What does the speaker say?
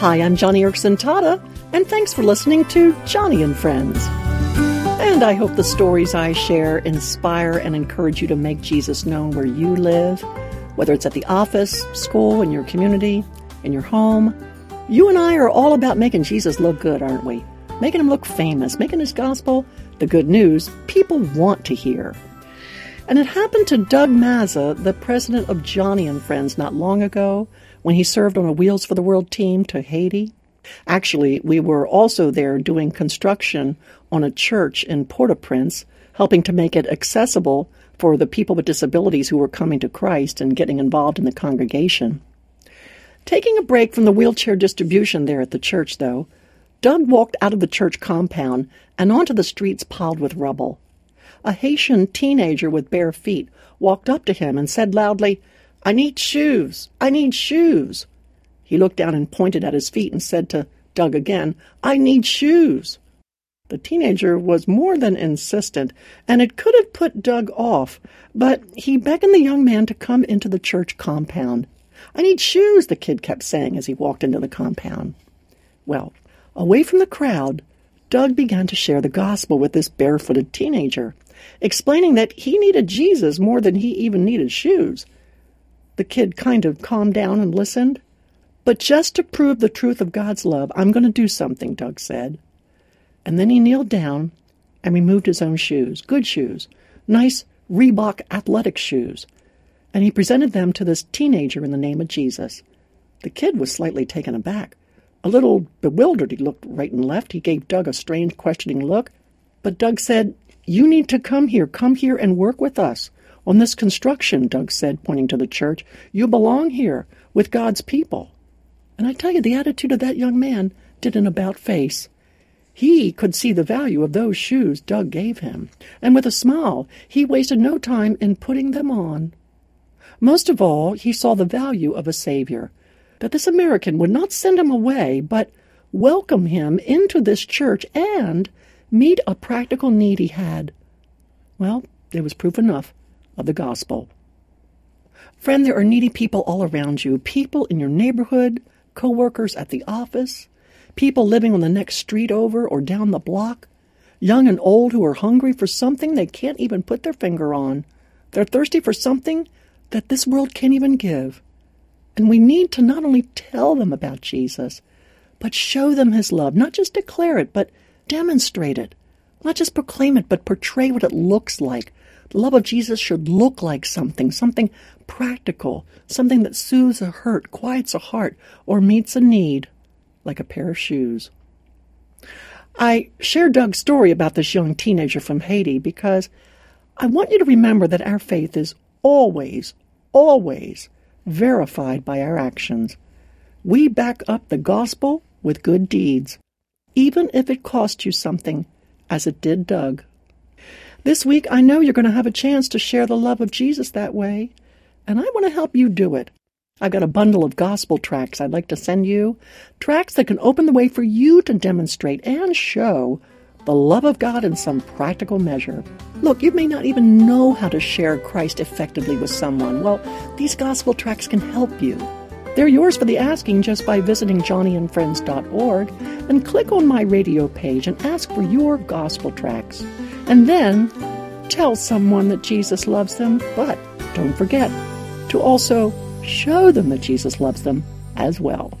Hi, I'm Joni Eareckson Tada, and thanks for listening to Joni and Friends. And I hope the stories I share inspire and encourage you to make Jesus known where you live, whether it's at the office, school, in your community, in your home. You and I are all about making Jesus look good, aren't we? Making him look famous, making his gospel the good news people want to hear. And it happened to Doug Mazza, the president of Joni and Friends, not long ago when he served on a Wheels for the World team to Haiti. Actually, we were also there doing construction on a church in Port au Prince, helping to make it accessible for the people with disabilities who were coming to Christ and getting involved in the congregation. Taking a break from the wheelchair distribution there at the church, though, Doug walked out of the church compound and onto the streets piled with rubble a Haitian teenager with bare feet walked up to him and said loudly, I need shoes. I need shoes. He looked down and pointed at his feet and said to Doug again, I need shoes. The teenager was more than insistent, and it could have put Doug off, but he beckoned the young man to come into the church compound. I need shoes, the kid kept saying as he walked into the compound. Well, away from the crowd, Doug began to share the gospel with this barefooted teenager explaining that he needed Jesus more than he even needed shoes. The kid kind of calmed down and listened. But just to prove the truth of God's love, I'm going to do something, Doug said. And then he kneeled down and removed his own shoes, good shoes, nice Reebok athletic shoes, and he presented them to this teenager in the name of Jesus. The kid was slightly taken aback. A little bewildered, he looked right and left. He gave Doug a strange, questioning look. But Doug said, you need to come here. Come here and work with us on this construction, Doug said, pointing to the church. You belong here with God's people. And I tell you, the attitude of that young man did an about face. He could see the value of those shoes Doug gave him, and with a smile, he wasted no time in putting them on. Most of all, he saw the value of a Savior, that this American would not send him away, but welcome him into this church and meet a practical need he had. Well, there was proof enough of the gospel. Friend, there are needy people all around you people in your neighborhood, co-workers at the office, people living on the next street over or down the block, young and old who are hungry for something they can't even put their finger on. They're thirsty for something that this world can't even give. And we need to not only tell them about Jesus, but show them his love, not just declare it, but demonstrate it. Not just proclaim it, but portray what it looks like. The love of Jesus should look like something, something practical, something that soothes a hurt, quiets a heart, or meets a need, like a pair of shoes. I share Doug's story about this young teenager from Haiti because I want you to remember that our faith is always, always verified by our actions. We back up the gospel with good deeds even if it cost you something, as it did Doug. This week, I know you're going to have a chance to share the love of Jesus that way, and I want to help you do it. I've got a bundle of gospel tracts I'd like to send you, tracts that can open the way for you to demonstrate and show the love of God in some practical measure. Look, you may not even know how to share Christ effectively with someone. Well, these gospel tracts can help you. They're yours for the asking just by visiting joniandfriends.org and click on my radio page and ask for your gospel tracts. And then tell someone that Jesus loves them, but don't forget to also show them that Jesus loves them as well.